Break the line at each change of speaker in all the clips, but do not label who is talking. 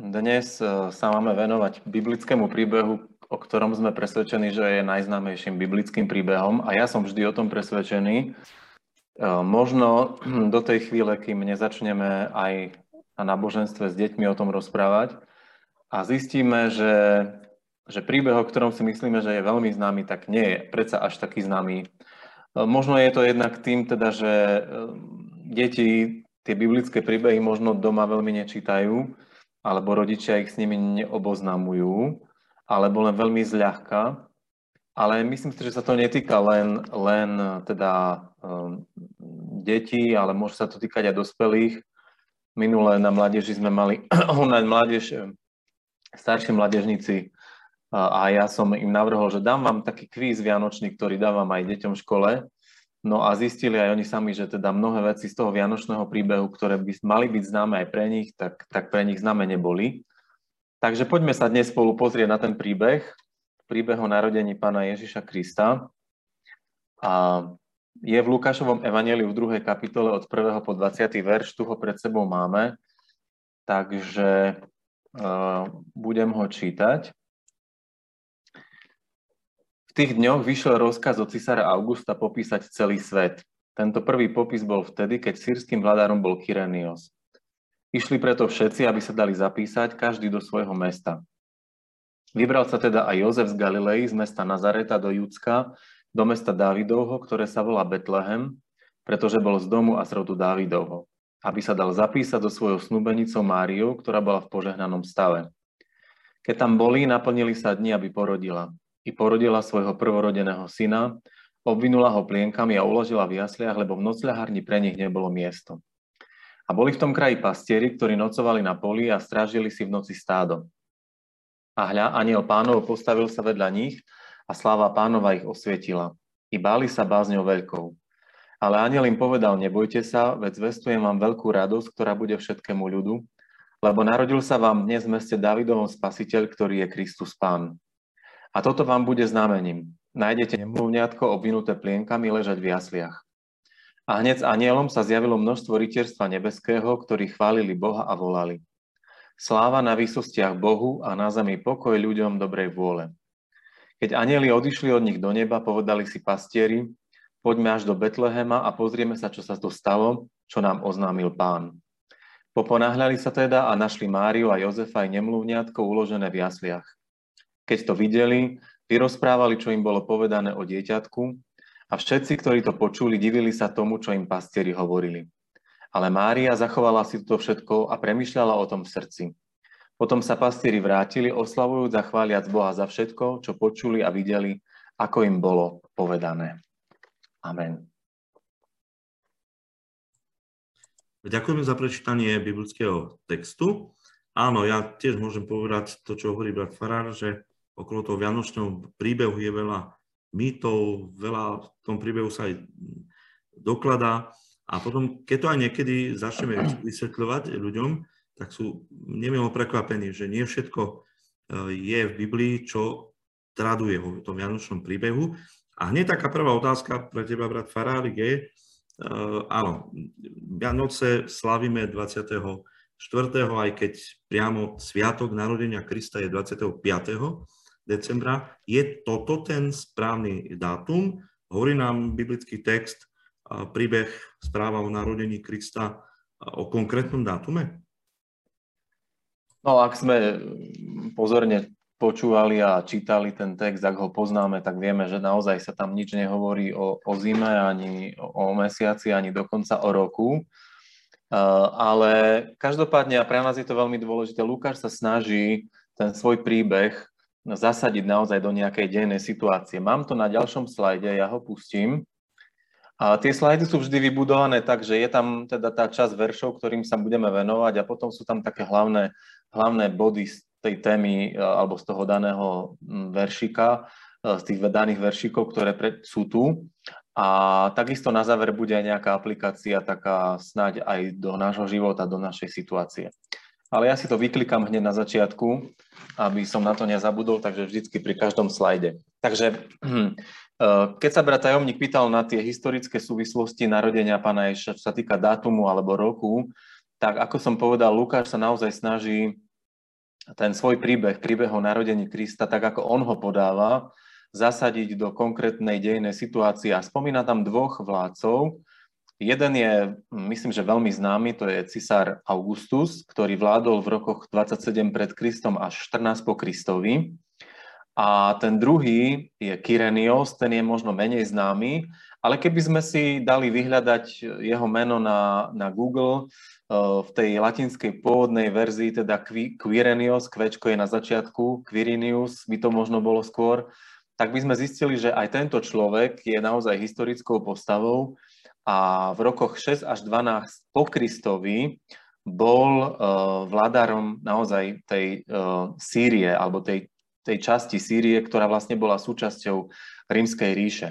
Dnes e, sa máme venovať biblickému príbehu, o ktorom sme presvedčení, že je najznámejším biblickým príbehom a ja som vždy o tom presvedčený. E, možno do tej chvíle, kým nezačneme aj na náboženstve s deťmi o tom rozprávať a zistíme, že, že príbeh, o ktorom si myslíme, že je veľmi známy, tak nie je predsa až taký známy. E, možno je to jednak tým, teda, že deti tie biblické príbehy možno doma veľmi nečítajú, alebo rodičia ich s nimi neoboznamujú, alebo len veľmi zľahka. Ale myslím si, že sa to netýka len, len teda um, detí, ale môže sa to týkať aj dospelých. Minulé na mládeži sme mali, na mládež, starší mládežníci a ja som im navrhol, že dám vám taký kvíz vianočný, ktorý dávam aj deťom v škole No a zistili aj oni sami, že teda mnohé veci z toho vianočného príbehu, ktoré by mali byť známe aj pre nich, tak, tak pre nich známe neboli. Takže poďme sa dnes spolu pozrieť na ten príbeh, príbeh o narodení pána Ježiša Krista. A je v Lukášovom evaneliu v druhej kapitole od 1. po 20. verš, tu ho pred sebou máme, takže uh, budem ho čítať. V tých dňoch vyšiel rozkaz od cisára Augusta popísať celý svet. Tento prvý popis bol vtedy, keď sírským vládárom bol Kyrenios. Išli preto všetci, aby sa dali zapísať, každý do svojho mesta. Vybral sa teda aj Jozef z Galilei, z mesta Nazareta do Judska, do mesta Dávidovho, ktoré sa volá Betlehem, pretože bol z domu a srodu Dávidovho, aby sa dal zapísať do svojou snúbenicou Máriou, ktorá bola v požehnanom stave. Keď tam boli, naplnili sa dni, aby porodila i porodila svojho prvorodeného syna, obvinula ho plienkami a uložila v jasliach, lebo v nocľahárni pre nich nebolo miesto. A boli v tom kraji pastieri, ktorí nocovali na poli a strážili si v noci stádo. A hľa, aniel pánov postavil sa vedľa nich a sláva pánova ich osvietila. I báli sa bázňou veľkou. Ale aniel im povedal, nebojte sa, veď zvestujem vám veľkú radosť, ktorá bude všetkému ľudu, lebo narodil sa vám dnes v meste Davidovom spasiteľ, ktorý je Kristus Pán. A toto vám bude znamením. Nájdete nemluvňatko obvinuté plienkami ležať v jasliach. A hneď s anielom sa zjavilo množstvo rytierstva nebeského, ktorí chválili Boha a volali. Sláva na výsostiach Bohu a na zemi pokoj ľuďom dobrej vôle. Keď anieli odišli od nich do neba, povedali si pastieri, poďme až do Betlehema a pozrieme sa, čo sa to stalo, čo nám oznámil pán. Poponáhľali sa teda a našli Máriu a Jozefa aj nemluvňatko uložené v jasliach. Keď to videli, vyrozprávali, čo im bolo povedané o dieťatku a všetci, ktorí to počuli, divili sa tomu, čo im pastieri hovorili. Ale Mária zachovala si to všetko a premyšľala o tom v srdci. Potom sa pastieri vrátili, oslavujúc a chváliac Boha za všetko, čo počuli a videli, ako im bolo povedané. Amen.
Ďakujeme za prečítanie biblického textu. Áno, ja tiež môžem povedať to, čo hovorí brat Farár, že okolo toho vianočného príbehu je veľa mýtov, veľa v tom príbehu sa aj dokladá. A potom, keď to aj niekedy začneme vysvetľovať ľuďom, tak sú nemilo prekvapení, že nie všetko e, je v Biblii, čo traduje v tom vianočnom príbehu. A hneď taká prvá otázka pre teba, brat Farárik, je, uh, áno, Vianoce slavíme 24., aj keď priamo sviatok narodenia Krista je 25 decembra. Je toto ten správny dátum? Hovorí nám biblický text, príbeh, správa o narodení Krista o konkrétnom dátume?
No, ak sme pozorne počúvali a čítali ten text, ak ho poznáme, tak vieme, že naozaj sa tam nič nehovorí o, o zime, ani o mesiaci, ani dokonca o roku. ale každopádne, a pre nás je to veľmi dôležité, Lukáš sa snaží ten svoj príbeh zasadiť naozaj do nejakej dejnej situácie. Mám to na ďalšom slajde, ja ho pustím. A tie slajdy sú vždy vybudované tak, že je tam teda tá časť veršov, ktorým sa budeme venovať a potom sú tam také hlavné, hlavné body z tej témy e, alebo z toho daného veršika, e, z tých daných veršikov, ktoré pre, sú tu. A takisto na záver bude aj nejaká aplikácia taká snáď aj do nášho života, do našej situácie ale ja si to vyklikám hneď na začiatku, aby som na to nezabudol, takže vždycky pri každom slajde. Takže eh, keď sa brat tajomník pýtal na tie historické súvislosti narodenia pána Ježiša, čo sa týka dátumu alebo roku, tak ako som povedal, Lukáš sa naozaj snaží ten svoj príbeh, príbeh o narodení Krista, tak ako on ho podáva, zasadiť do konkrétnej dejnej situácie a spomína tam dvoch vládcov. Jeden je, myslím, že veľmi známy, to je cisár Augustus, ktorý vládol v rokoch 27 pred Kristom až 14 po Kristovi. A ten druhý je Kyrenios, ten je možno menej známy, ale keby sme si dali vyhľadať jeho meno na, na Google, v tej latinskej pôvodnej verzii, teda Quirenius, kvečko je na začiatku, Quirinius by to možno bolo skôr, tak by sme zistili, že aj tento človek je naozaj historickou postavou a v rokoch 6 až 12 po Kristovi bol uh, vládarom naozaj tej uh, Sýrie, alebo tej, tej časti Sýrie, ktorá vlastne bola súčasťou rímskej ríše.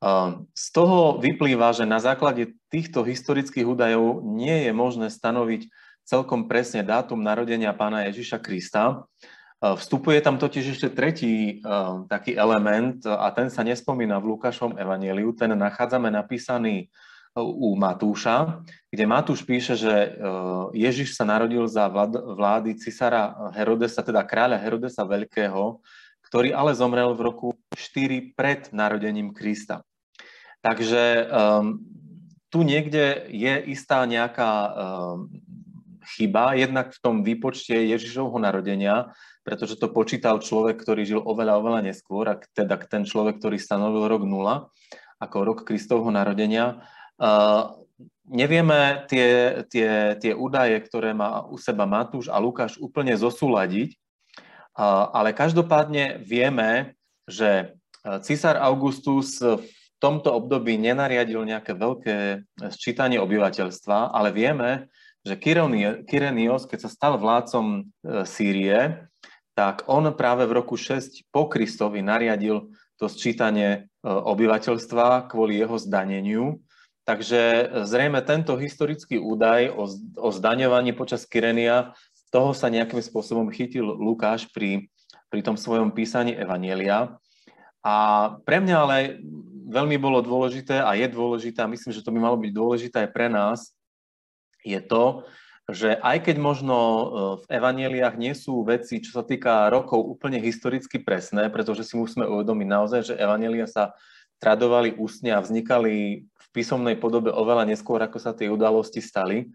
Ehm, z toho vyplýva, že na základe týchto historických údajov nie je možné stanoviť celkom presne dátum narodenia pána Ježiša Krista. Vstupuje tam totiž ešte tretí taký element a ten sa nespomína v Lukášovom evaníliu. Ten nachádzame napísaný u Matúša, kde Matúš píše, že Ježiš sa narodil za vlády cisára Herodesa, teda kráľa Herodesa Veľkého, ktorý ale zomrel v roku 4 pred narodením Krista. Takže um, tu niekde je istá nejaká um, chyba, jednak v tom výpočte Ježišovho narodenia, pretože to počítal človek, ktorý žil oveľa, oveľa neskôr, a teda ten človek, ktorý stanovil rok 0 ako rok Kristovho narodenia. Uh, nevieme tie, tie, tie údaje, ktoré má u seba Matúš a Lukáš úplne zosúľadiť, uh, ale každopádne vieme, že Cisár Augustus v tomto období nenariadil nejaké veľké sčítanie obyvateľstva, ale vieme, že Kyrenios, keď sa stal vládcom e, Sýrie, tak on práve v roku 6 po Kristovi nariadil to sčítanie e, obyvateľstva kvôli jeho zdaneniu. Takže e, zrejme tento historický údaj o, zdaňovaní počas Kyrenia, toho sa nejakým spôsobom chytil Lukáš pri, pri tom svojom písaní Evanielia. A pre mňa ale veľmi bolo dôležité a je dôležité, a myslím, že to by malo byť dôležité aj pre nás, je to, že aj keď možno e, v evaneliách nie sú veci, čo sa týka rokov, úplne historicky presné, pretože si musíme uvedomiť naozaj, že evanelia sa tradovali ústne a vznikali v písomnej podobe oveľa neskôr, ako sa tie udalosti stali,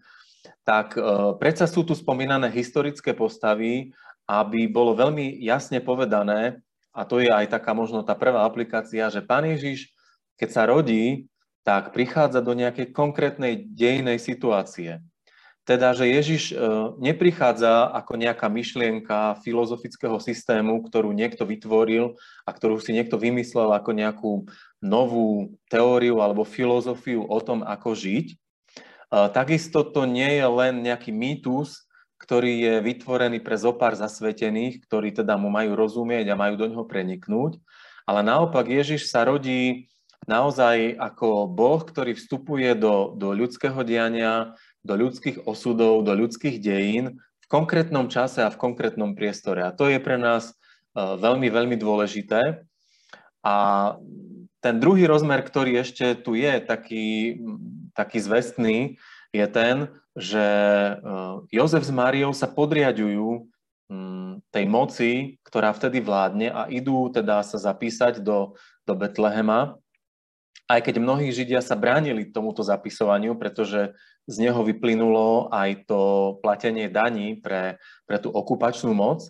tak uh, predsa sú tu spomínané historické postavy, aby bolo veľmi jasne povedané, a to je aj taká možno tá prvá aplikácia, že Pán Ježiš keď sa rodí, tak prichádza do nejakej konkrétnej dejnej situácie. Teda, že Ježiš e, neprichádza ako nejaká myšlienka filozofického systému, ktorú niekto vytvoril a ktorú si niekto vymyslel ako nejakú novú teóriu alebo filozofiu o tom, ako žiť. E, takisto to nie je len nejaký mýtus, ktorý je vytvorený pre zopár zasvetených, ktorí teda mu majú rozumieť a majú do ňoho preniknúť, ale naopak Ježiš sa rodí naozaj ako Boh, ktorý vstupuje do, do ľudského diania, do ľudských osudov, do ľudských dejín v konkrétnom čase a v konkrétnom priestore. A to je pre nás uh, veľmi, veľmi dôležité. A ten druhý rozmer, ktorý ešte tu je taký, taký zvestný, je ten, že uh, Jozef s Máriou sa podriadujú um, tej moci, ktorá vtedy vládne a idú teda sa zapísať do, do Betlehema aj keď mnohí Židia sa bránili tomuto zapisovaniu, pretože z neho vyplynulo aj to platenie daní pre, pre tú okupačnú moc.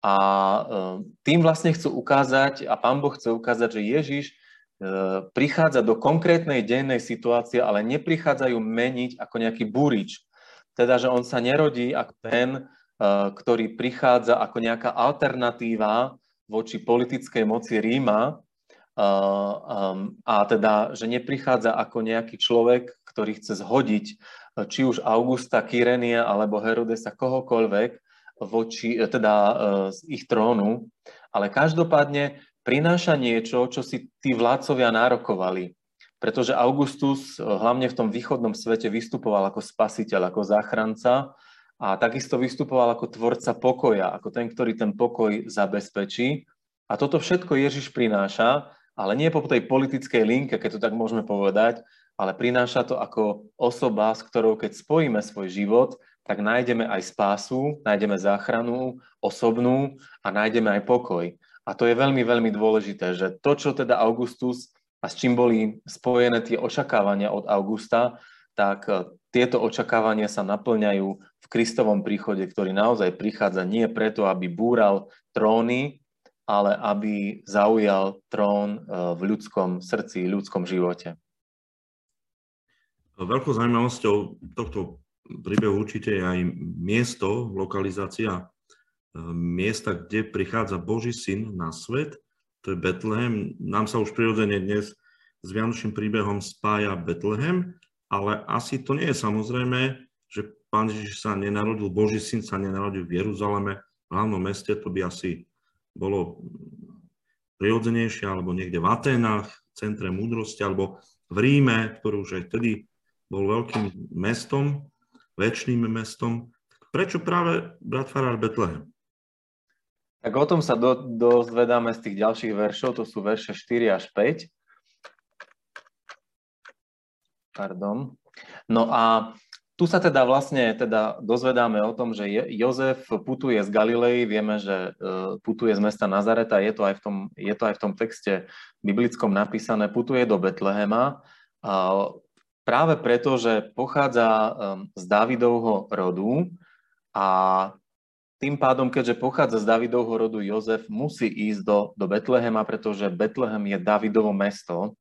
A e, tým vlastne chcú ukázať, a pán Boh chce ukázať, že Ježiš e, prichádza do konkrétnej dennej situácie, ale neprichádzajú meniť ako nejaký burič. Teda, že on sa nerodí ako ten, e, ktorý prichádza ako nejaká alternatíva voči politickej moci Ríma, a teda, že neprichádza ako nejaký človek, ktorý chce zhodiť či už Augusta, Kyrenia alebo Herodesa, kohokoľvek voči, teda e, z ich trónu, ale každopádne prináša niečo, čo si tí vládcovia nárokovali. Pretože Augustus hlavne v tom východnom svete vystupoval ako spasiteľ, ako záchranca a takisto vystupoval ako tvorca pokoja, ako ten, ktorý ten pokoj zabezpečí. A toto všetko Ježiš prináša ale nie po tej politickej linke, keď to tak môžeme povedať, ale prináša to ako osoba, s ktorou keď spojíme svoj život, tak nájdeme aj spásu, nájdeme záchranu osobnú a nájdeme aj pokoj. A to je veľmi, veľmi dôležité, že to, čo teda Augustus a s čím boli spojené tie očakávania od Augusta, tak e, tieto očakávania sa naplňajú v Kristovom príchode, ktorý naozaj prichádza nie preto, aby búral tróny, ale aby zaujal trón e, v ľudskom srdci, ľudskom živote.
Veľkou zaujímavosťou tohto príbehu určite je aj miesto, lokalizácia e, miesta, kde prichádza Boží syn na svet, to je Betlehem. Nám sa už prirodzene dnes s Vianočným príbehom spája Betlehem, ale asi to nie je samozrejme, že Pán Ježiš sa nenarodil, Boží syn sa nenarodil v Jeruzaleme, v hlavnom meste, to by asi bolo prirodzenejšie, alebo niekde v Aténach, centre múdrosti, alebo v Ríme, ktorý už aj vtedy bol veľkým mestom väčšným mestom. Prečo práve brat Farár Betlehem?
Tak o tom sa do, dozvedáme z tých ďalších veršov, to sú verše 4 až 5. Pardon. No a tu sa teda vlastne teda dozvedáme o tom, že Jozef putuje z Galilei, vieme, že e, putuje z mesta Nazareta, je to aj v tom, je to aj v tom texte biblickom napísané, putuje do Betlehema. Práve preto, že pochádza um, z Dávidovho rodu a tým pádom, keďže pochádza z Davidovho rodu Jozef, musí ísť do, do Betlehema, pretože Betlehem je Davidovo mesto.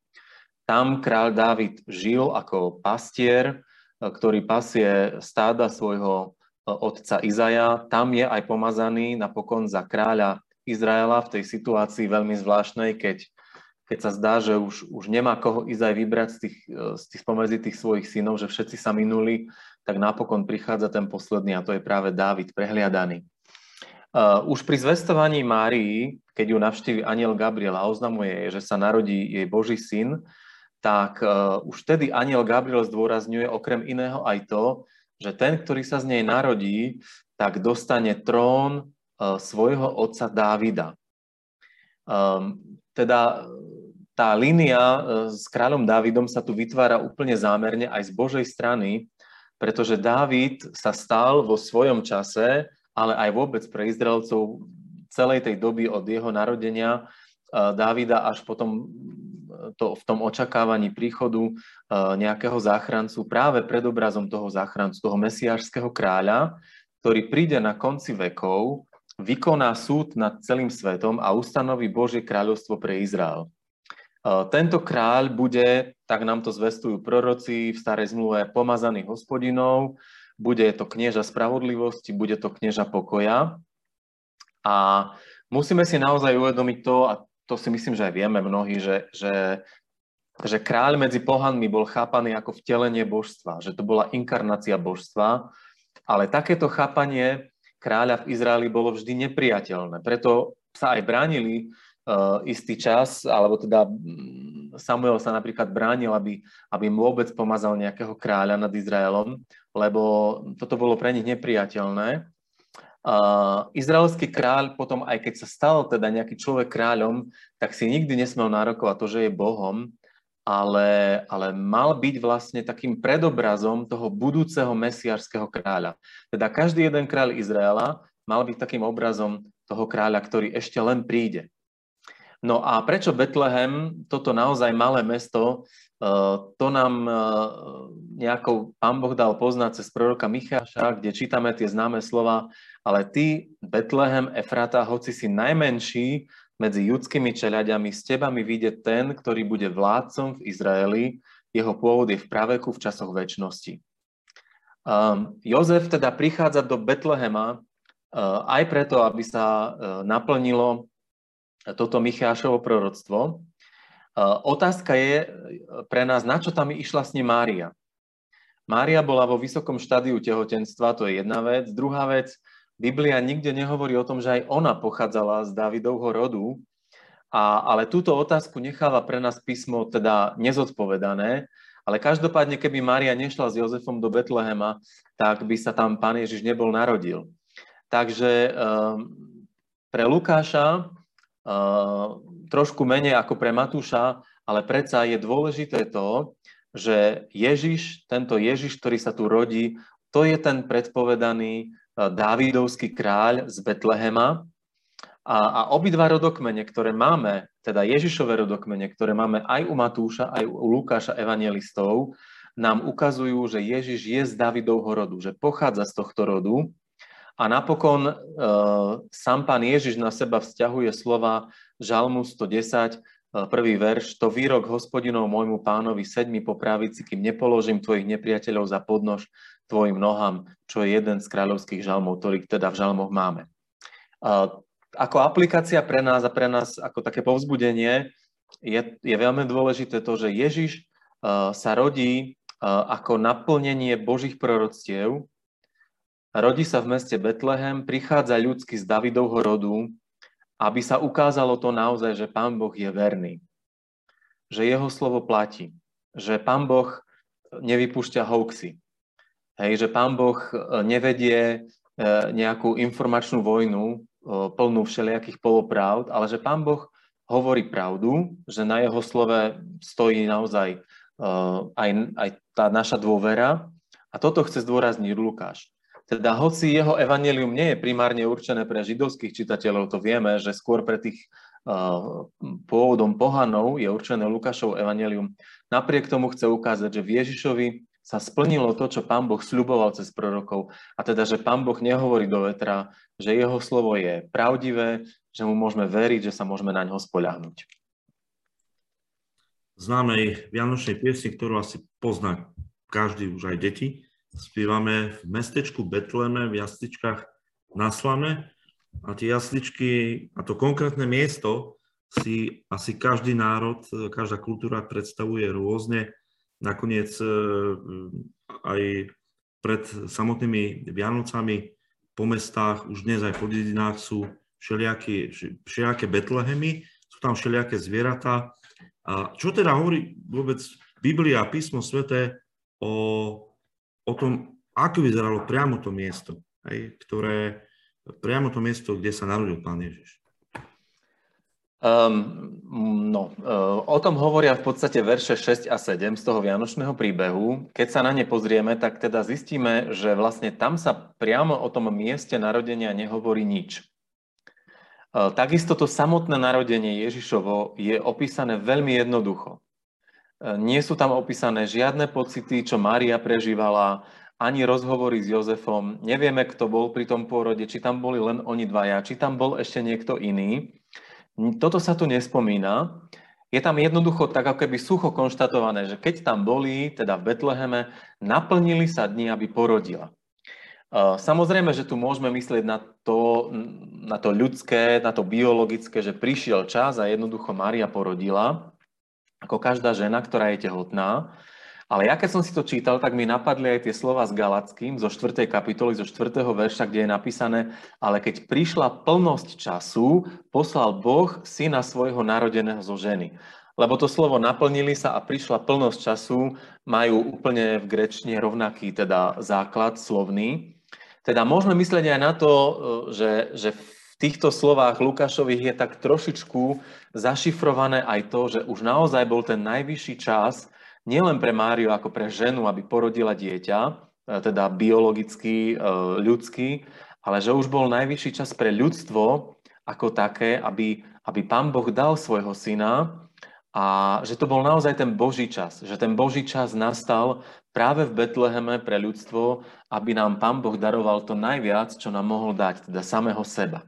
Tam kráľ David žil ako pastier, ktorý pasie stáda svojho uh, otca Izaja. Tam je aj pomazaný napokon za kráľa Izraela v tej situácii veľmi zvláštnej, keď keď sa zdá, že už, už nemá koho ísť aj vybrať z tých, e, z tých spomedzi tých svojich synov, že všetci sa minuli, tak napokon prichádza ten posledný a to je práve Dávid, prehliadaný. Uh, už pri zvestovaní Márii, keď ju navštívi aniel Gabriel a oznamuje že sa narodí jej Boží syn, tak uh, už vtedy aniel Gabriel zdôrazňuje okrem iného aj to, že ten, ktorý sa z nej narodí, tak dostane trón uh, svojho otca Dávida. Um, teda tá línia e, s kráľom Dávidom sa tu vytvára úplne zámerne aj z Božej strany, pretože Dávid sa stal vo svojom čase, ale aj vôbec pre Izraelcov celej tej doby od jeho narodenia Dávida až potom to, v tom očakávaní príchodu nejakého záchrancu práve pred obrazom toho záchrancu, toho mesiášského kráľa, ktorý príde na konci vekov, vykoná súd nad celým svetom a ustanoví Božie kráľovstvo pre Izrael. Tento kráľ bude, tak nám to zvestujú proroci v starej zmluve, pomazaný hospodinov, bude to knieža spravodlivosti, bude to knieža pokoja. A musíme si naozaj uvedomiť to, a to si myslím, že aj vieme mnohí, že, že, že kráľ medzi pohanmi bol chápaný ako vtelenie božstva, že to bola inkarnácia božstva, ale takéto chápanie kráľa v Izraeli bolo vždy nepriateľné. Preto sa aj bránili uh, istý čas, alebo teda mm, Samuel sa napríklad bránil, aby, aby mu vôbec pomazal nejakého kráľa nad Izraelom, lebo toto bolo pre nich nepriateľné. Uh, izraelský kráľ potom, aj keď sa stal teda nejaký človek kráľom, tak si nikdy nesmel nárokovať to, že je Bohom, ale, ale mal byť vlastne takým predobrazom toho budúceho mesiarského kráľa. Teda každý jeden kráľ Izraela mal byť takým obrazom toho kráľa, ktorý ešte len príde. No a prečo Betlehem, toto naozaj malé mesto, to nám eh, nejako pán Boh dal poznať cez proroka Micháša, kde čítame tie známe slova, ale ty, Betlehem Efrata, hoci si najmenší medzi judskými čeľaďami, s teba vyjde ten, ktorý bude vládcom v Izraeli, jeho pôvod je v praveku v časoch väčšnosti. Um, Jozef teda prichádza do Betlehema uh, aj preto, aby sa naplnilo toto Michášovo proroctvo. Otázka je pre nás, na čo tam išla s ním Mária. Mária bola vo vysokom štádiu tehotenstva, to je jedna vec. Druhá vec, Biblia nikde nehovorí o tom, že aj ona pochádzala z Dávidovho rodu, a, ale túto otázku necháva pre nás písmo teda nezodpovedané, ale každopádne, keby Mária nešla s Jozefom do Betlehema, tak by sa tam pán Ježiš nebol narodil. Takže um, pre Lukáša trošku menej ako pre Matúša, ale predsa je dôležité to, že Ježiš, tento Ježiš, ktorý sa tu rodí, to je ten predpovedaný Dávidovský kráľ z Betlehema. A, a obidva rodokmene, ktoré máme, teda Ježišové rodokmene, ktoré máme aj u Matúša, aj u Lukáša evangelistov, nám ukazujú, že Ježiš je z Davidovho rodu, že pochádza z tohto rodu. A napokon e, sám pán Ježiš na seba vzťahuje slova Žalmu 110, e, prvý verš, to výrok hospodinov môjmu pánovi, seď mi po pravici, kým nepoložím tvojich nepriateľov za podnož tvojim nohám, čo je jeden z kráľovských žalmov, ktorých teda v žalmoch máme. E, ako aplikácia pre nás a pre nás ako také povzbudenie je, je veľmi dôležité to, že Ježiš e, sa rodí ako naplnenie Božích proroctiev. Rodí sa v meste Betlehem, prichádza ľudský z Davidovho rodu, aby sa ukázalo to naozaj, že Pán Boh je verný. Že jeho slovo platí. Že Pán Boh nevypúšťa hoaxy. Hej, že Pán Boh e, nevedie e, nejakú informačnú vojnu e, plnú všelijakých polopravd, ale že Pán Boh hovorí pravdu, že na jeho slove stojí naozaj aj, aj tá naša dôvera. A toto chce zdôrazniť Lukáš. Teda hoci jeho evanelium nie je primárne určené pre židovských čitateľov, to vieme, že skôr pre tých uh, pôvodom pohanov je určené Lukášov evanelium. Napriek tomu chce ukázať, že v Ježišovi sa splnilo to, čo pán Boh sľuboval cez prorokov. A teda, že pán Boh nehovorí do vetra, že jeho slovo je pravdivé, že mu môžeme veriť, že sa môžeme na ňo spoľahnúť
známej vianočnej piesni, ktorú asi pozná každý, už aj deti. Spívame v mestečku Betleme, v jasličkách na Slame. A tie jasličky, a to konkrétne miesto, si asi každý národ, každá kultúra predstavuje rôzne. Nakoniec e, aj pred samotnými Vianocami po mestách, už dnes aj po dedinách sú všelijaké, všelijaké Betlehemy, sú tam všelijaké zvieratá, a čo teda hovorí vôbec Biblia písmo sveté o, o tom, ako vyzeralo priamo to miesto, hej, ktoré, priamo to miesto, kde sa narodil Pán Ježiš?
Um, no, uh, o tom hovoria v podstate verše 6 a 7 z toho Vianočného príbehu. Keď sa na ne pozrieme, tak teda zistíme, že vlastne tam sa priamo o tom mieste narodenia nehovorí nič. E, takisto to samotné narodenie Ježišovo je opísané veľmi jednoducho. E, nie sú tam opísané žiadne pocity, čo Mária prežívala, ani rozhovory s Jozefom. Nevieme, kto bol pri tom pôrode, či tam boli len oni dvaja, či tam bol ešte niekto iný. Toto sa tu nespomína. Je tam jednoducho tak ako keby sucho konštatované, že keď tam boli, teda v Betleheme, naplnili sa dni, aby porodila. Samozrejme, že tu môžeme myslieť na to, na to ľudské, na to biologické, že prišiel čas a jednoducho Mária porodila, ako každá žena, ktorá je tehotná. Ale ja keď som si to čítal, tak mi napadli aj tie slova s Galackým zo 4. kapitoly, zo 4. verša, kde je napísané, ale keď prišla plnosť času, poslal Boh syna svojho narodeného zo ženy. Lebo to slovo naplnili sa a prišla plnosť času, majú úplne v grečne rovnaký teda základ slovný. Teda môžeme myslieť aj na to, e, že, že týchto slovách Lukášových je tak trošičku zašifrované aj to, že už naozaj bol ten najvyšší čas nielen pre Máriu ako pre ženu, aby porodila dieťa, e, teda biologicky, e, ľudský, ale že už bol najvyšší čas pre ľudstvo ako také, aby, aby pán Boh dal svojho syna a že to bol naozaj ten Boží čas, že ten Boží čas nastal práve v Betleheme pre ľudstvo, aby nám Pán Boh daroval to najviac, čo nám mohol dať, teda samého seba.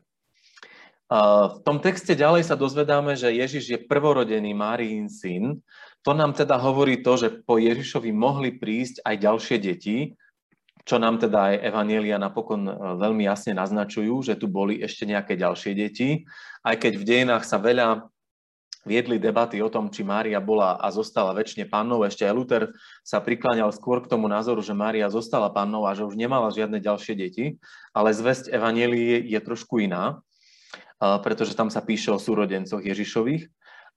V tom texte ďalej sa dozvedáme, že Ježiš je prvorodený Máriín syn. To nám teda hovorí to, že po Ježišovi mohli prísť aj ďalšie deti, čo nám teda aj Evanielia napokon e, veľmi jasne naznačujú, že tu boli ešte nejaké ďalšie deti. Aj keď v dejinách sa veľa viedli debaty o tom, či Mária bola a zostala väčšine pannou. Ešte aj Luther sa prikláňal skôr k tomu názoru, že Mária zostala pannou a že už nemala žiadne ďalšie deti, ale zväzť Evanielie je trošku iná, pretože tam sa píše o súrodencoch Ježišových.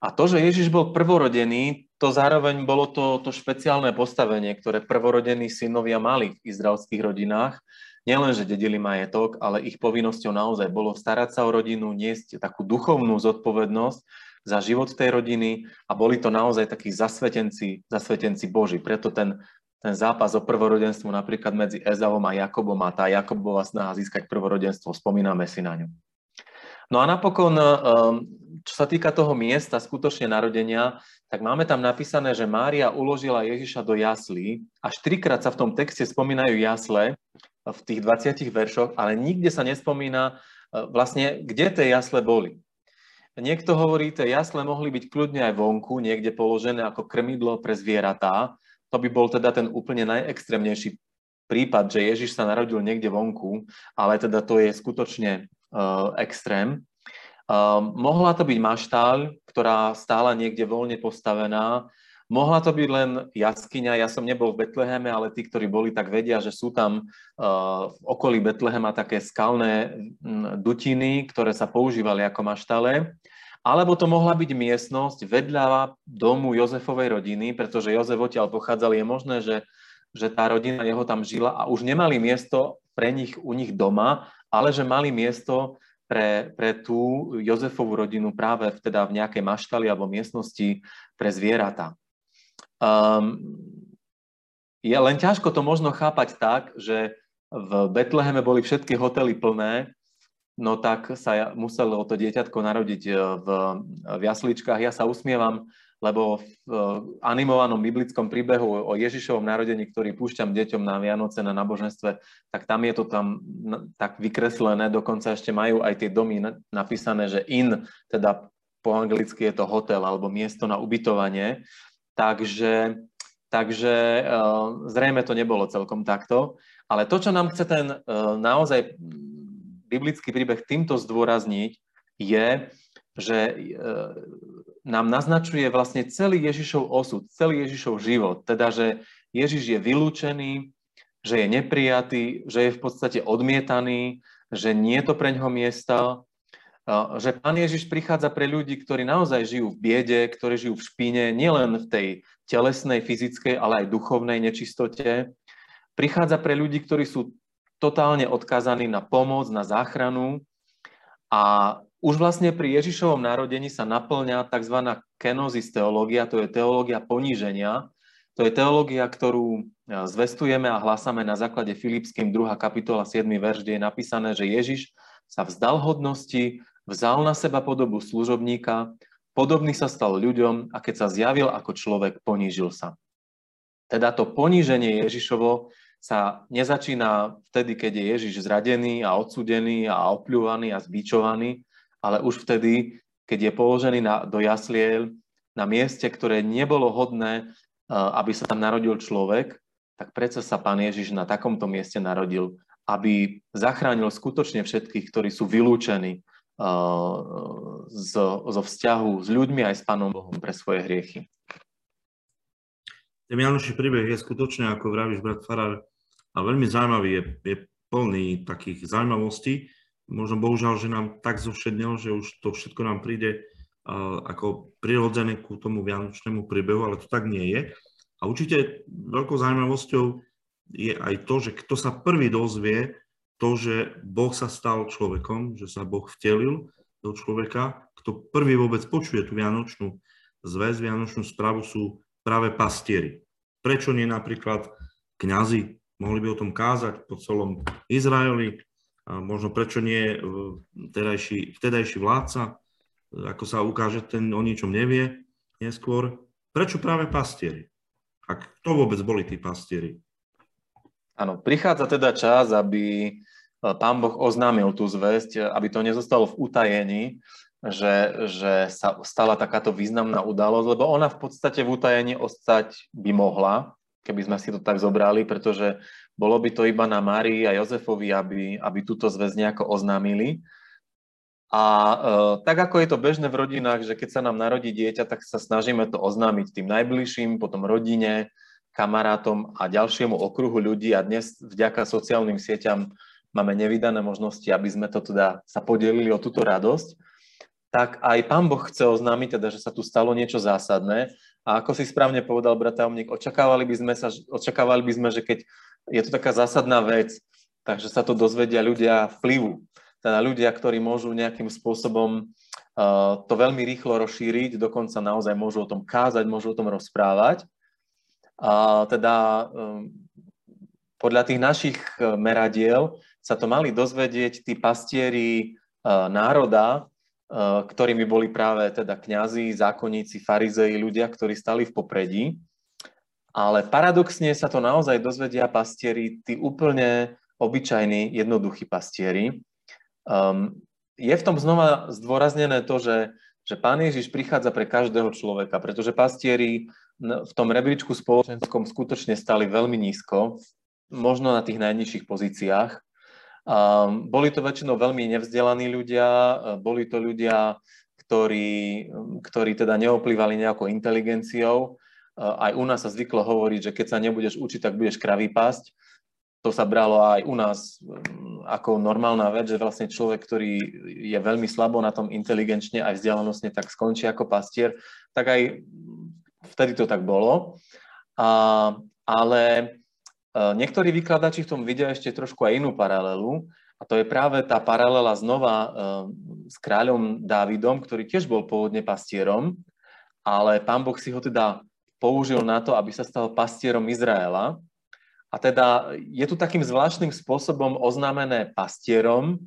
A to, že Ježiš bol prvorodený, to zároveň bolo to, to špeciálne postavenie, ktoré prvorodení synovia mali v izraelských rodinách. Nielen, že dedili majetok, ale ich povinnosťou naozaj bolo starať sa o rodinu, niesť takú duchovnú zodpovednosť za život tej rodiny a boli to naozaj takí zasvetenci, zasvetenci Boží. Preto ten, ten zápas o prvorodenstvo napríklad medzi Ezavom a Jakobom a tá Jakobova snaha získať prvorodenstvo, spomíname si na ňu. No a napokon, um, čo sa týka toho miesta skutočne narodenia, tak máme tam napísané, že Mária uložila Ježiša do jaslí. Až trikrát sa v tom texte spomínajú jasle v tých 20 veršoch, ale nikde sa nespomína uh, vlastne, kde tie jasle boli. Niekto hovorí, tie jasle mohli byť kľudne aj vonku, niekde položené ako krmidlo pre zvieratá, to by bol teda ten úplne najextrémnejší prípad, že Ježiš sa narodil niekde vonku, ale teda to je skutočne extrém. Uh, mohla to byť maštáľ, ktorá stála niekde voľne postavená. Mohla to byť len jaskyňa. Ja som nebol v Betleheme, ale tí, ktorí boli, tak vedia, že sú tam uh, v okolí Betlehema také skalné dutiny, ktoré sa používali ako maštale. Alebo to mohla byť miestnosť vedľa domu Jozefovej rodiny, pretože Jozef odtiaľ pochádzal. Je možné, že, že tá rodina jeho tam žila a už nemali miesto pre nich u nich doma, ale že mali miesto pre, pre tú Jozefovú rodinu práve v, teda v nejakej maštali alebo miestnosti pre zvieratá. Um, je len ťažko to možno chápať tak, že v Betleheme boli všetky hotely plné no tak sa muselo to dieťatko narodiť e, v, v jasličkách. Ja sa usmievam, lebo v e, animovanom biblickom príbehu o Ježišovom narodení, ktorý púšťam deťom na Vianoce na náboženstve, tak tam je to tam tak vykreslené, dokonca ešte majú aj tie domy napísané, že in, teda po anglicky je to hotel alebo miesto na ubytovanie. Takže, takže e, zrejme to nebolo celkom takto. Ale to, čo nám chce ten naozaj biblický príbeh týmto zdôrazniť, je, že nám naznačuje vlastne celý Ježišov osud, celý Ježišov život. Teda, že Ježiš je vylúčený, že je neprijatý, že je v podstate odmietaný, že nie je to pre ňoho miesta, že Pán Ježiš prichádza pre ľudí, ktorí naozaj žijú v biede, ktorí žijú v špíne, nielen v tej telesnej, fyzickej, ale aj duchovnej nečistote. Prichádza pre ľudí, ktorí sú totálne odkázaný na pomoc, na záchranu. A už vlastne pri Ježišovom narodení sa naplňa tzv. kenozis teológia, to je teológia poníženia. To je teológia, ktorú e, zvestujeme a hlásame na základe Filipským 2. kapitola 7. verš, kde je napísané, že Ježiš sa vzdal hodnosti, vzal na seba podobu služobníka, podobný sa stal ľuďom a keď sa zjavil ako človek, ponížil sa. Teda to poníženie Ježišovo sa nezačína vtedy, keď je Ježiš zradený a odsudený a opľúvaný a zbičovaný, ale už vtedy, keď je položený na, do jasliel na mieste, ktoré nebolo hodné, aby sa tam narodil človek, tak predsa sa pán Ježiš na takomto mieste narodil, aby zachránil skutočne všetkých, ktorí sú vylúčení zo, zo vzťahu s ľuďmi aj s Pánom Bohom pre svoje hriechy.
Ten Janoši príbeh je skutočne, ako vravíš, brat Farar, a veľmi zaujímavý, je, je plný takých zaujímavostí. Možno bohužiaľ, že nám tak zošednelo, že už to všetko nám príde ako prirodzené ku tomu vianočnému príbehu, ale to tak nie je. A určite veľkou zaujímavosťou je aj to, že kto sa prvý dozvie to, že Boh sa stal človekom, že sa Boh vtelil do človeka, kto prvý vôbec počuje tú vianočnú zväz, vianočnú správu sú práve pastieri. Prečo nie napríklad kňazi, mohli by o tom kázať po celom Izraeli, možno prečo nie vtedajší, vtedajší vládca, ako sa ukáže, ten o ničom nevie neskôr. Prečo práve pastieri? A kto vôbec boli tí pastieri?
Áno, prichádza teda čas, aby e, pán Boh oznámil tú zväzť, aby to nezostalo v utajení, že, že sa stala takáto významná udalosť, lebo ona v podstate v utajení ostať by mohla, keby sme si to tak zobrali, pretože bolo by to iba na Márii a Jozefovi, aby, aby túto zväz nejako oznámili. A e, tak ako je to bežné v rodinách, že keď sa nám narodí dieťa, tak sa snažíme to oznámiť tým najbližším, potom rodine, kamarátom a ďalšiemu okruhu ľudí. A dnes vďaka sociálnym sieťam máme nevydané možnosti, aby sme to teda sa podelili o túto radosť, tak aj Pán Boh chce oznámiť teda, že sa tu stalo niečo zásadné. A ako si správne povedal brat očakávali by sme, sa, očakávali by sme, že keď je to taká zásadná vec, takže sa to dozvedia ľudia vplyvu. Teda ľudia, ktorí môžu nejakým spôsobom uh, to veľmi rýchlo rozšíriť, dokonca naozaj môžu o tom kázať, môžu o tom rozprávať. A teda podľa tých našich meradiel sa to mali dozvedieť tí pastieri národa, ktorými boli práve teda kňazi, zákonníci, farizei, ľudia, ktorí stali v popredí. Ale paradoxne sa to naozaj dozvedia pastieri, tí úplne obyčajní, jednoduchí pastieri. Um, je v tom znova zdôraznené to, že, že Pán Ježiš prichádza pre každého človeka, pretože pastieri v tom rebríčku spoločenskom skutočne stali veľmi nízko, možno na tých najnižších pozíciách. Um, boli to väčšinou veľmi nevzdelaní ľudia, boli to ľudia, ktorí, ktorí teda neoplývali nejakou inteligenciou. Aj u nás sa zvyklo hovoriť, že keď sa nebudeš učiť, tak budeš kravý pásť. To sa bralo aj u nás mm, ako normálna vec, že vlastne človek, ktorý je veľmi slabo na tom inteligenčne aj vzdelanostne, tak skončí ako pastier, tak aj vtedy to tak bolo. A, ale e, niektorí vykladači v tom vidia ešte trošku aj inú paralelu, a to je práve tá paralela znova e, s kráľom Dávidom, ktorý tiež bol pôvodne pastierom, ale pán Boh si ho teda použil na to, aby sa stal pastierom Izraela a teda je tu takým zvláštnym spôsobom oznámené pastierom,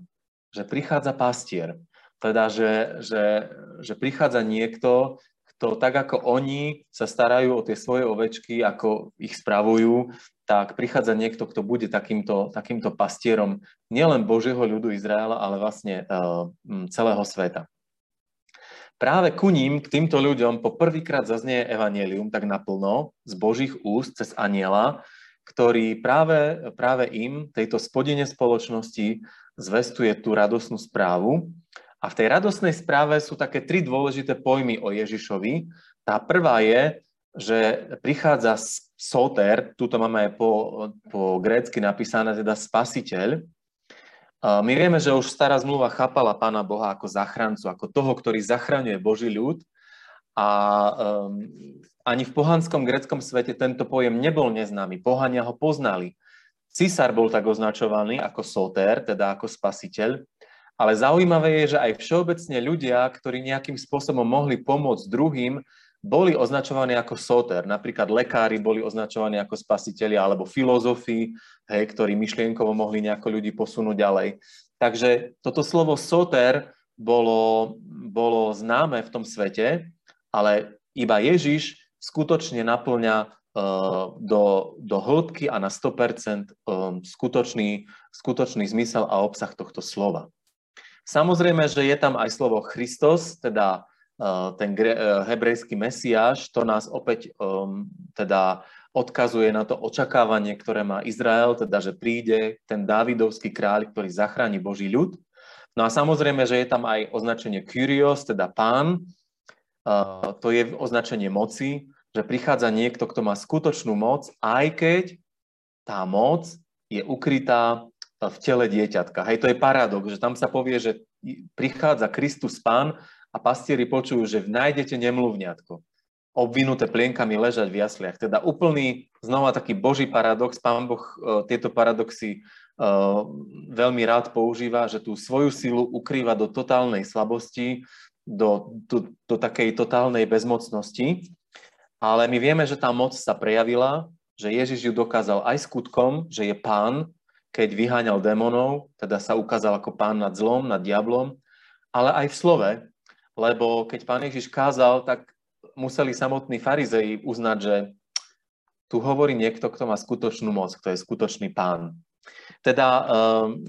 že prichádza pastier. Teda, že, že, že prichádza niekto, kto tak ako oni sa starajú o tie svoje ovečky, ako ich spravujú, tak prichádza niekto, kto bude takýmto, takýmto pastierom nielen Božieho ľudu Izraela, ale vlastne uh, celého sveta. Práve ku ním, k týmto ľuďom, po prvýkrát zaznie evanelium tak naplno z Božích úst cez aniela, ktorý práve, práve im, tejto spodine spoločnosti, zvestuje tú radosnú správu. A v tej radosnej správe sú také tri dôležité pojmy o Ježišovi. Tá prvá je, že prichádza soter, tuto máme po, po grécky napísané, teda spasiteľ. My vieme, že už stará zmluva chápala Pána Boha ako zachrancu, ako toho, ktorý zachraňuje Boží ľud. A um, ani v pohanskom greckom svete tento pojem nebol neznámy. Pohania ho poznali. Cisár bol tak označovaný ako soter, teda ako spasiteľ, ale zaujímavé je, že aj všeobecne ľudia, ktorí nejakým spôsobom mohli pomôcť druhým, boli označovaní ako soter. Napríklad lekári boli označovaní ako spasiteľia alebo filozofi, hej, ktorí myšlienkovo mohli nejako ľudí posunúť ďalej. Takže toto slovo soter bolo, bolo známe v tom svete, ale iba Ježiš skutočne naplňa e, do, do hĺbky a na 100% e, skutočný, skutočný zmysel a obsah tohto slova. Samozrejme, že je tam aj slovo Christos, teda ten hebrejský mesiáš, to nás opäť teda odkazuje na to očakávanie, ktoré má Izrael, teda že príde ten Dávidovský kráľ, ktorý zachráni Boží ľud. No a samozrejme, že je tam aj označenie Kyrios, teda pán, to je označenie moci, že prichádza niekto, kto má skutočnú moc, aj keď tá moc je ukrytá v tele dieťatka. Hej, to je paradox, že tam sa povie, že prichádza Kristus Pán a pastieri počujú, že nájdete nemluvňatko, obvinuté plienkami ležať v jasliach. Teda úplný, znova taký boží paradox, pán Boh uh, tieto paradoxy uh, veľmi rád používa, že tú svoju silu ukrýva do totálnej slabosti, do, do, do takej totálnej bezmocnosti, ale my vieme, že tá moc sa prejavila, že Ježiš ju dokázal aj skutkom, že je pán, keď vyháňal démonov, teda sa ukázal ako pán nad zlom, nad diablom, ale aj v slove, lebo keď pán Ježiš kázal, tak museli samotní farizei uznať, že tu hovorí niekto, kto má skutočnú moc, kto je skutočný pán. Teda um,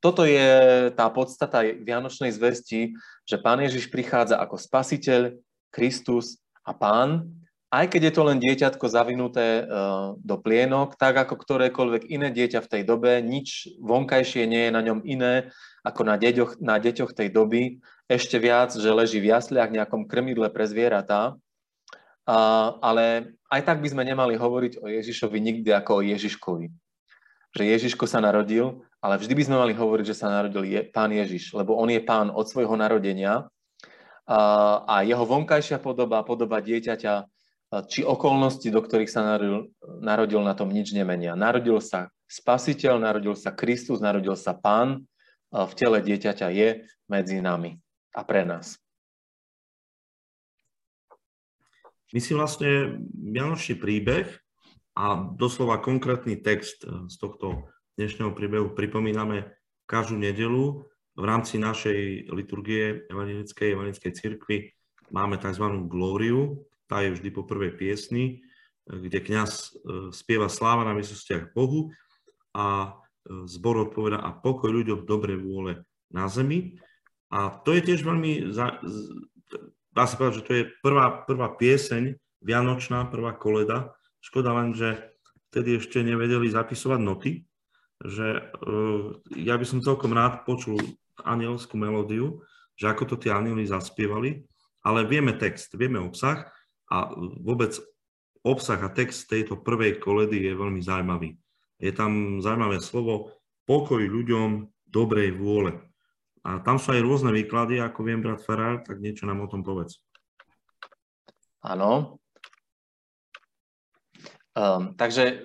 toto je tá podstata Vianočnej zvesti, že Pán Ježiš prichádza ako spasiteľ, Kristus a Pán, aj keď je to len dieťatko zavinuté uh, do plienok, tak ako ktorékoľvek iné dieťa v tej dobe, nič vonkajšie nie je na ňom iné ako na deťoch, na deťoch tej doby. Ešte viac, že leží v jasliach nejakom krmidle pre zvieratá. Uh, ale aj tak by sme nemali hovoriť o Ježišovi nikdy ako o Ježiškovi. Že Ježiško sa narodil ale vždy by sme mali hovoriť, že sa narodil je, pán Ježiš, lebo on je pán od svojho narodenia a, a jeho vonkajšia podoba, podoba dieťaťa, či okolnosti, do ktorých sa narodil, narodil, na tom nič nemenia. Narodil sa spasiteľ, narodil sa Kristus, narodil sa pán, v tele dieťaťa je medzi nami a pre nás.
My si vlastne Vianočný príbeh a doslova konkrétny text e, z tohto dnešného príbehu pripomíname každú nedelu. V rámci našej liturgie Evangelickej Evangelickej cirkvi máme tzv. glóriu, tá je vždy po prvej piesni, e, kde kňaz e, spieva sláva na vysostiach Bohu a zbor odpoveda a pokoj ľuďom dobre vôle na zemi. A to je tiež veľmi, dá sa povedať, že to je prvá, prvá pieseň, vianočná, prvá koleda. Škoda len, že vtedy ešte nevedeli zapisovať noty, že uh, ja by som celkom rád počul anielskú melódiu, že ako to tie anieli zaspievali, ale vieme text, vieme obsah a vôbec obsah a text tejto prvej koledy je veľmi zaujímavý. Je tam zaujímavé slovo pokoj ľuďom dobrej vôle. A tam sú aj rôzne výklady, ako viem, brat Ferrár, tak niečo nám o tom povedz.
Áno. Um, takže,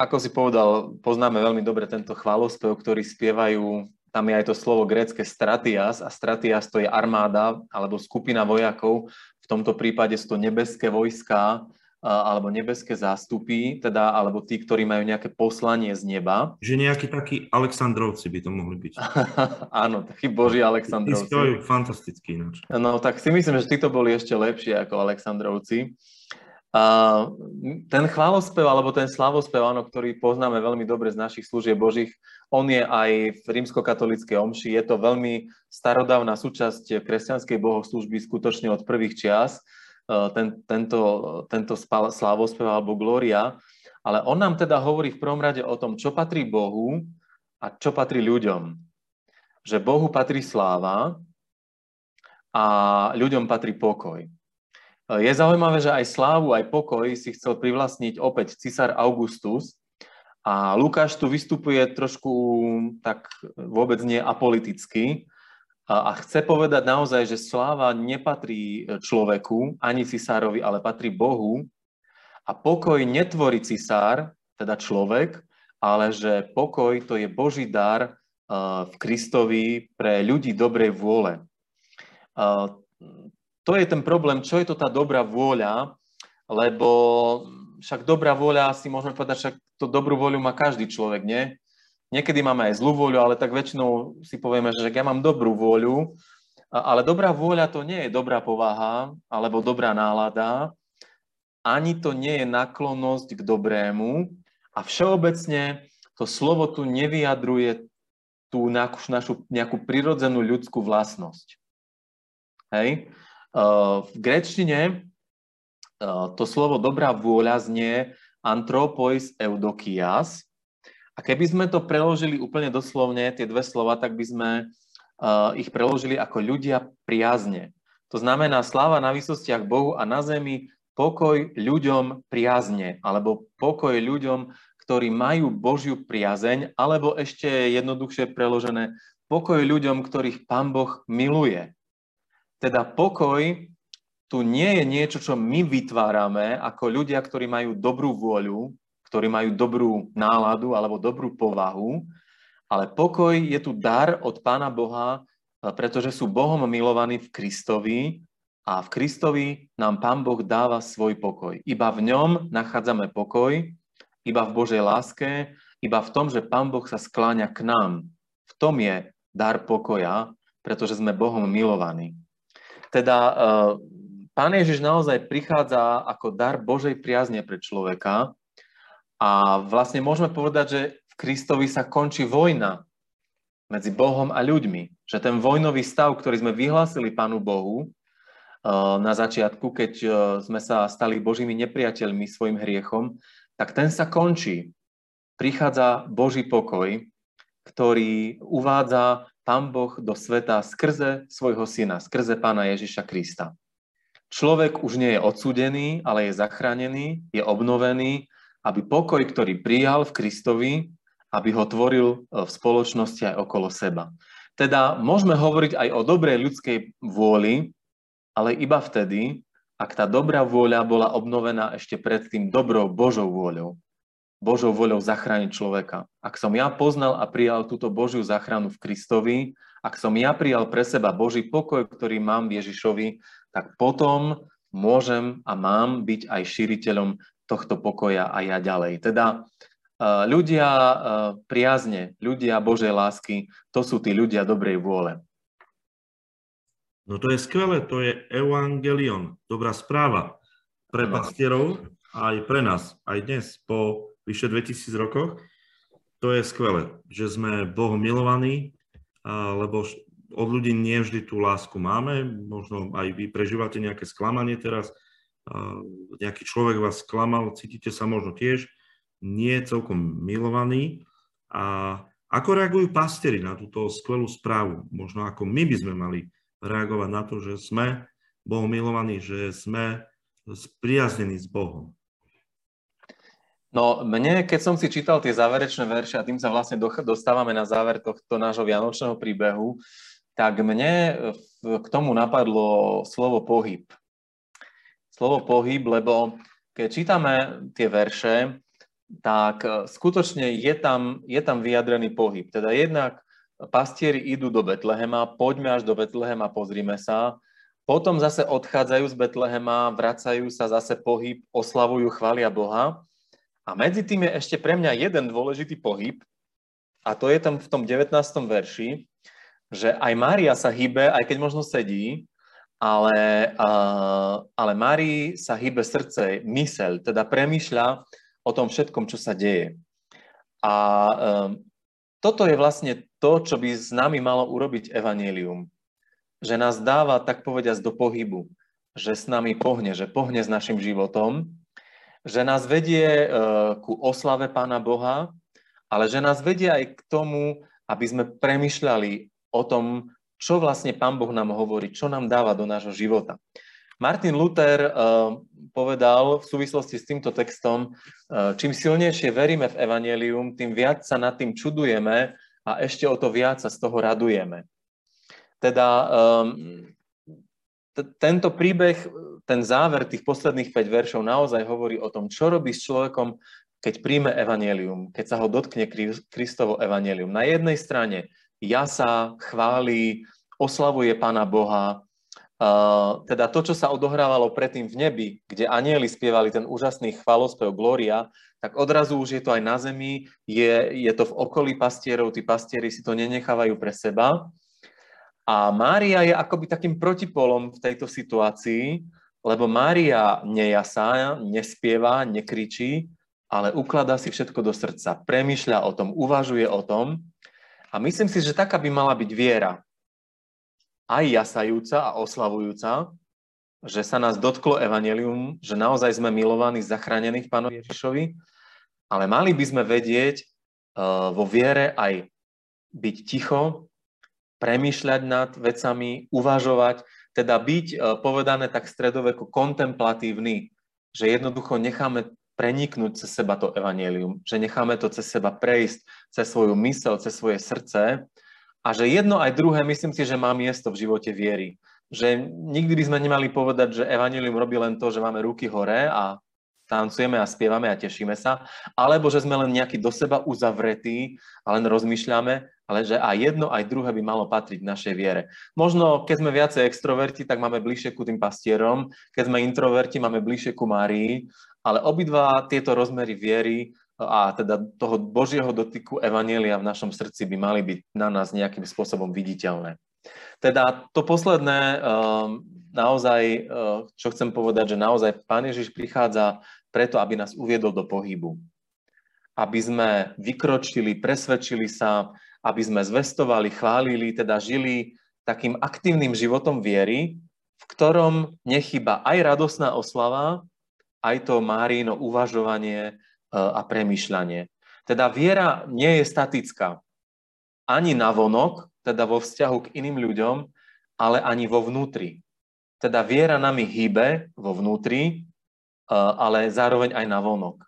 ako si povedal, poznáme veľmi dobre tento chválospev, ktorý spievajú, tam je aj to slovo grécke stratias a stratias to je armáda alebo skupina vojakov, v tomto prípade sú to nebeské vojska, alebo nebeské zástupy, teda, alebo tí, ktorí majú nejaké poslanie z neba.
Že nejakí takí Aleksandrovci by to mohli byť.
Áno, takí boží Aleksandrovci.
Tí fantastický ináč.
No tak si myslím, že títo boli ešte lepšie ako Aleksandrovci. A ten chválospev alebo ten slavospev, áno, ktorý poznáme veľmi dobre z našich služieb Božích, on je aj v rímskokatolíckej omši. Je to veľmi starodávna súčasť kresťanskej bohoslužby skutočne od prvých čias ten, tento, tento slávospev alebo glória, ale on nám teda hovorí v prvom rade o tom, čo patrí Bohu a čo patrí ľuďom. Že Bohu patrí sláva a ľuďom patrí pokoj. E, je zaujímavé, že aj slávu, aj pokoj si chcel privlastniť opäť cisár Augustus a Lukáš tu vystupuje trošku tak vôbec nie apoliticky, a chce povedať naozaj, že sláva nepatrí človeku, ani cisárovi, ale patrí Bohu. A pokoj netvorí cisár, teda človek, ale že pokoj to je Boží dar v Kristovi pre ľudí dobrej vôle. To je ten problém, čo je to tá dobrá vôľa, lebo však dobrá vôľa si môžeme povedať, však to dobrú vôľu má každý človek, nie? Niekedy máme aj zlú vôľu, ale tak väčšinou si povieme, že ja mám dobrú vôľu, ale dobrá vôľa to nie je dobrá povaha alebo dobrá nálada, ani to nie je naklonosť k dobrému a všeobecne to slovo tu nevyjadruje tú našu nejakú prirodzenú ľudskú vlastnosť. Hej? V grečtine to slovo dobrá vôľa znie antropois eudokias, a keby sme to preložili úplne doslovne, tie dve slova, tak by sme uh, ich preložili ako ľudia priazne. To znamená sláva na výsostiach Bohu a na zemi pokoj ľuďom priazne, alebo pokoj ľuďom, ktorí majú Božiu priazeň, alebo ešte jednoduchšie preložené, pokoj ľuďom, ktorých Pán Boh miluje. Teda pokoj tu nie je niečo, čo my vytvárame ako ľudia, ktorí majú dobrú vôľu, ktorí majú dobrú náladu alebo dobrú povahu, ale pokoj je tu dar od Pána Boha, pretože sú Bohom milovaní v Kristovi a v Kristovi nám Pán Boh dáva svoj pokoj. Iba v ňom nachádzame pokoj, iba v Božej láske, iba v tom, že Pán Boh sa skláňa k nám. V tom je dar pokoja, pretože sme Bohom milovaní. Teda e, Pán Ježiš naozaj prichádza ako dar Božej priazne pre človeka, a vlastne môžeme povedať, že v Kristovi sa končí vojna medzi Bohom a ľuďmi. Že ten vojnový stav, ktorý sme vyhlásili Pánu Bohu eh, na začiatku, keď eh, sme sa stali Božími nepriateľmi svojim hriechom, tak ten sa končí. Prichádza Boží pokoj, ktorý uvádza Pán Boh do sveta skrze svojho syna, skrze Pána Ježiša Krista. Človek už nie je odsúdený, ale je zachránený, je obnovený aby pokoj, ktorý prijal v Kristovi, aby ho tvoril e, v spoločnosti aj okolo seba. Teda môžeme hovoriť aj o dobrej ľudskej vôli, ale iba vtedy, ak tá dobrá vôľa bola obnovená ešte predtým dobrou Božou vôľou. Božou voľou zachrániť človeka. Ak som ja poznal a prijal túto Božiu záchranu v Kristovi, ak som ja prijal pre seba Boží pokoj, ktorý mám v Ježišovi, tak potom môžem a mám byť aj šíriteľom tohto pokoja a ja ďalej. Teda ľudia priazne, ľudia Božej lásky, to sú tí ľudia dobrej vôle.
No to je skvelé, to je evangelion, dobrá správa pre pastierov aj pre nás, aj dnes po vyše 2000 rokoch. To je skvelé, že sme Bohom milovaní, lebo od ľudí nie vždy tú lásku máme, možno aj vy prežívate nejaké sklamanie teraz, nejaký človek vás sklamal, cítite sa možno tiež nie celkom milovaní. A ako reagujú pastieri na túto skvelú správu? Možno ako my by sme mali reagovať na to, že sme Bohom milovaní, že sme spriaznení s Bohom.
No mne, keď som si čítal tie záverečné verše a tým sa vlastne dostávame na záver tohto nášho vianočného príbehu, tak mne k tomu napadlo slovo pohyb. Slovo pohyb, lebo keď čítame tie verše, tak skutočne je tam, je tam vyjadrený pohyb. Teda jednak pastieri idú do Betlehema, poďme až do Betlehema, pozrime sa. Potom zase odchádzajú z Betlehema, vracajú sa zase pohyb, oslavujú, chvália Boha. A medzi tým je ešte pre mňa jeden dôležitý pohyb, a to je tam v tom 19. verši, že aj Mária sa hýbe, aj keď možno sedí, ale, uh, ale Márii sa hýbe srdce, mysel, teda premýšľa o tom všetkom, čo sa deje. A um, toto je vlastne to, čo by s nami malo urobiť Evangelium. Že nás dáva, tak povediať, do pohybu. Že s nami pohne, že pohne s našim životom že nás vedie e, ku oslave Pána Boha, ale že nás vedie aj k tomu, aby sme premyšľali o tom, čo vlastne Pán Boh nám hovorí, čo nám dáva do nášho života. Martin Luther uh, povedal v súvislosti s týmto textom, uh, čím silnejšie veríme v Evangelium, tým viac sa nad tým čudujeme a ešte o to viac sa z toho radujeme. Teda um, tento príbeh ten záver tých posledných 5 veršov naozaj hovorí o tom, čo robí s človekom, keď príjme evanelium, keď sa ho dotkne Kristovo evanelium. Na jednej strane jasa, chváli, oslavuje Pána Boha, teda to, čo sa odohrávalo predtým v nebi, kde anieli spievali ten úžasný chválospev Gloria, tak odrazu už je to aj na zemi, je, je to v okolí pastierov, tí pastieri si to nenechávajú pre seba. A Mária je akoby takým protipolom v tejto situácii, lebo Mária nejasá, nespieva, nekričí, ale ukladá si všetko do srdca, premýšľa o tom, uvažuje o tom. A myslím si, že taká by mala byť viera. Aj jasajúca a oslavujúca, že sa nás dotklo evanelium, že naozaj sme milovaní, zachránení v Pánovi Ježišovi, ale mali by sme vedieť uh, vo viere aj byť ticho, premýšľať nad vecami, uvažovať, teda byť e, povedané tak stredoveku kontemplatívny, že jednoducho necháme preniknúť cez seba to evanelium, že necháme to cez seba prejsť, cez svoju mysel, cez svoje srdce a že jedno aj druhé myslím si, že má miesto v živote viery. Že nikdy by sme nemali povedať, že evanelium robí len to, že máme ruky hore a tancujeme a spievame a tešíme sa, alebo že sme len nejaký do seba uzavretí a len rozmýšľame, ale že aj jedno, aj druhé by malo patriť našej viere. Možno, keď sme viacej extroverti, tak máme bližšie ku tým pastierom, keď sme introverti, máme bližšie ku Márii, ale obidva tieto rozmery viery a teda toho Božieho dotyku Evanielia v našom srdci by mali byť na nás nejakým spôsobom viditeľné. Teda to posledné, ehm, naozaj, eh, čo chcem povedať, že naozaj Pán Ježiš prichádza preto, aby nás uviedol do pohybu. Aby sme vykročili, presvedčili sa, aby sme zvestovali, chválili, teda žili takým aktívnym životom viery, v ktorom nechyba aj radosná oslava, aj to Márino uvažovanie e, a premýšľanie. Teda viera nie je statická. Ani na vonok, teda vo vzťahu k iným ľuďom, ale ani vo vnútri. Teda viera nami hýbe vo vnútri, e, ale zároveň aj na vonok.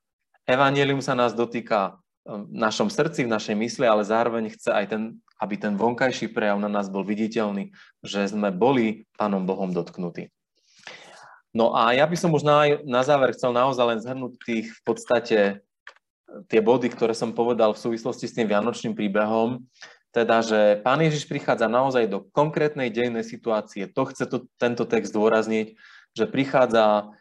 Evangelium sa nás dotýka v našom srdci, v našej mysli, ale zároveň chce aj ten, aby ten vonkajší prejav na nás bol viditeľný, že sme boli Pánom Bohom dotknutí. No a ja by som už na, na záver chcel naozaj len zhrnúť tých v podstate tie body, ktoré som povedal v súvislosti s tým vianočným príbehom, teda, že Pán Ježiš prichádza naozaj do konkrétnej dejnej situácie. To chce to, tento text dôrazniť, že prichádza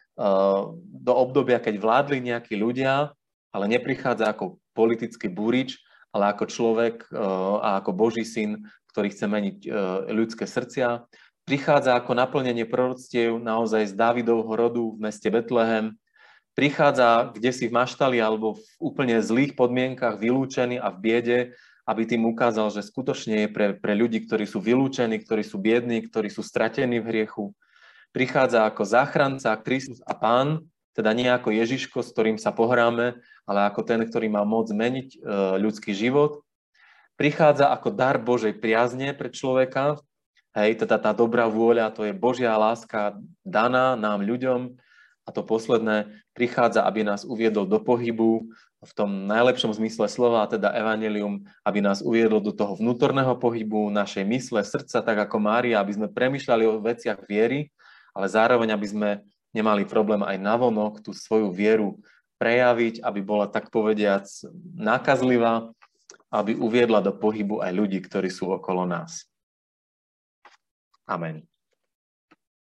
do obdobia, keď vládli nejakí ľudia, ale neprichádza ako politický búrič, ale ako človek a ako Boží syn, ktorý chce meniť ľudské srdcia. Prichádza ako naplnenie proroctiev naozaj z Dávidovho rodu v meste Betlehem. Prichádza kde si v maštali alebo v úplne zlých podmienkach, vylúčený a v biede, aby tým ukázal, že skutočne je pre, pre ľudí, ktorí sú vylúčení, ktorí sú biední, ktorí sú stratení v hriechu. Prichádza ako záchranca, Kristus a Pán, teda nie ako Ježiško, s ktorým sa pohráme, ale ako ten, ktorý má moc zmeniť e, ľudský život. Prichádza ako dar Božej priazne pre človeka, hej, teda tá dobrá vôľa, to je Božia láska daná nám ľuďom, a to posledné prichádza, aby nás uviedol do pohybu v tom najlepšom zmysle slova, teda evanelium, aby nás uviedlo do toho vnútorného pohybu našej mysle, srdca, tak ako Mária, aby sme premyšľali o veciach viery, ale zároveň, aby sme nemali problém aj navonok tú svoju vieru prejaviť, aby bola tak povediac nákazlivá, aby uviedla do pohybu aj ľudí, ktorí sú okolo nás. Amen.